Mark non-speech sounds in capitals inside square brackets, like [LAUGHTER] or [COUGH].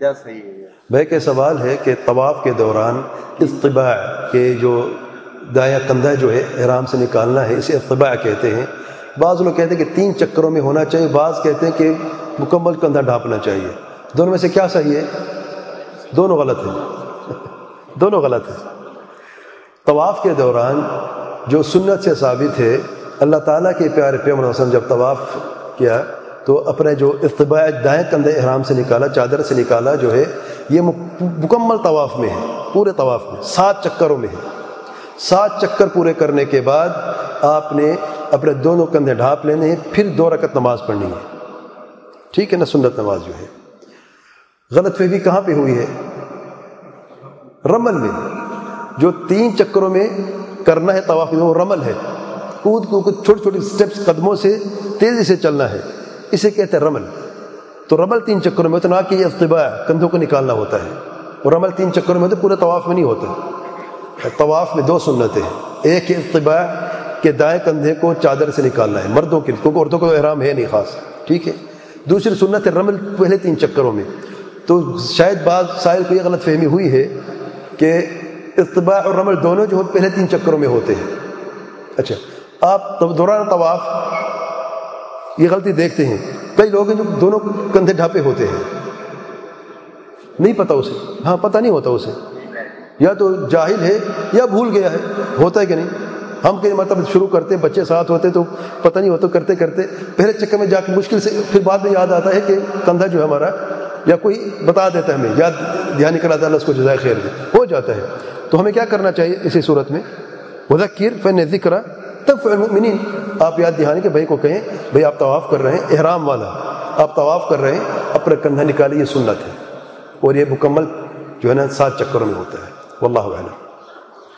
کیا صحیح ہے بھائی کہ سوال ہے کہ طواف کے دوران اطباع کے جو دایاں کندھا جو ہے، احرام سے نکالنا ہے، اسے اطباع کہتے ہیں۔ بعض لوگ کہتے ہیں کہ تین چکروں میں ہونا چاہیے، بعض کہتے ہیں کہ مکمل کندھا ڈھانپنا چاہیے۔ دونوں میں سے کیا صحیح ہے؟ دونوں غلط ہیں۔ [LAUGHS] دونوں غلط ہیں۔ طواف کے دوران جو سنت سے ثابت ہے، اللہ تعالیٰ کے پیارے پیمر حسن جب طواف کیا تو اپنے جو اطباع دائیں کندھے احرام سے نکالا، چادر سے نکالا جو ہے، یہ مکمل طواف میں ہے، پورے طواف میں، سات چکروں میں ہے۔ سات چکر پورے کرنے کے بعد آپ نے اپنے دونوں کندھے ڈھانپ لینے ہیں، پھر دو رکعت نماز پڑھنی ہے۔ ٹھیک ہے نا، سنت نماز جو ہے۔ غلط فہمی کہاں پہ ہوئی ہے؟ رمل میں۔ جو تین چکروں میں کرنا ہے طواف میں، وہ رمل ہے۔ کود کود چھوٹی چھوٹی سٹیپس قدموں سے تیزی سے چلنا ہے۔ اسے کہتے ہیں رمل۔ تو رمل تین چکروں میں اتنا کہ یہ افتباع کندھوں کو نکالنا ہوتا ہے۔ اور رمل تین چکروں میں تو پورے طواف میں نہیں ہوتا۔ طواف میں دو سنتیں ہیں۔ ایک افتباع کہ دائیں کندھے کو چادر سے نکالنا ہے، مردوں کے کیونکہ عورتوں کو احرام ہے نہیں خاص۔ ٹھیک ہے۔ دوسری سنت ہے رمل پہلے تین چکروں میں۔ تو شاید بعض سائل کو یہ غلط فہمی ہوئی ہے کہ اطباع اور رمل دونوں جو پہلے تین چکروں میں ہوتے ہیں۔ اچھا آپ دوران طواف یہ غلطی دیکھتے ہیں۔ کئی لوگ ہیں جو دونوں کندھے ڈھانپے ہوتے ہیں۔ نہیں پتا اسے۔ ہاں پتہ نہیں ہوتا اسے۔ یا تو جاہل ہے یا بھول گیا ہے۔ ہوتا ہے کہ نہیں؟ ہم کہیں مطلب شروع کرتے بچے ساتھ ہوتے تو پتہ نہیں ہوتا، کرتے کرتے پہلے چکر میں جا کے مشکل سے پھر بعد میں یاد آتا ہے کہ کندھا جو ہے ہمارا، یا کوئی بتا دیتا ہے ہمیں یاد دھیان کراتا اللہ اس کو جزائے خیر دے۔ ہو جاتا ہے۔ تو ہمیں کیا کرنا چاہیے اسی صورت میں؟ مذکر فن ذکر تنفع المؤمنین۔ آپ یاد دہانی کہ بھائی کو کہیں، بھائی آپ طواف کر رہے ہیں، احرام والا۔ آپ طواف کر رہے ہیں، اپنا کندھا نکالے یہ سنت ہے۔ اور یہ مکمل جو ہے نا، سات چکروں میں ہوتا ہے۔ واللہ علم